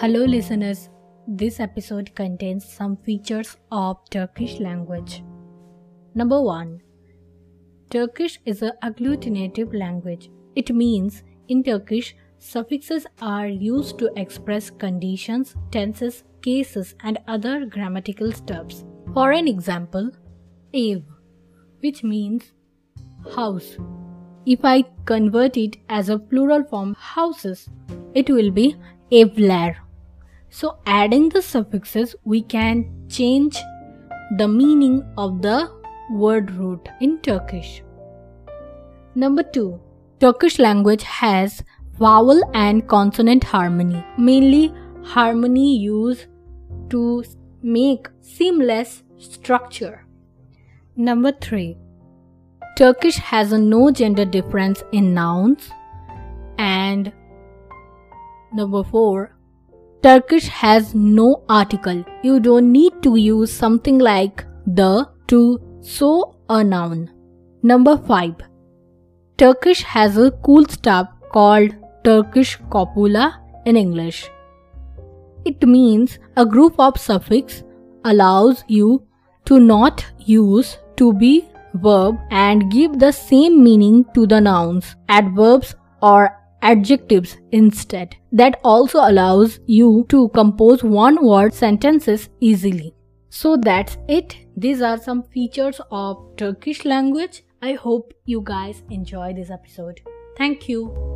Hello, listeners. This episode contains some features of Turkish language. Number 1 Turkish is an agglutinative language. It means in Turkish, suffixes are used to express conditions, tenses, cases, and other grammatical steps. For an example, ev, which means house. If I convert it as a plural form houses, it will be evler. So adding the suffixes, we can change the meaning of the word root in Turkish. Number 2. Turkish language has vowel and consonant harmony, mainly harmony used to make seamless structure. Number 3. Turkish has a no gender difference in nouns. And number 4. Turkish has no article. You don't need to use something like the to show a noun. Number 5. Turkish has a cool stuff called Turkish copula in English. It means a group of suffix allows you to not use to be verb and give the same meaning to the nouns, adverbs or adjectives instead. That also allows you to compose one word sentences easily. So that's it. These are some features of Turkish language. I hope you guys enjoy this episode. Thank you.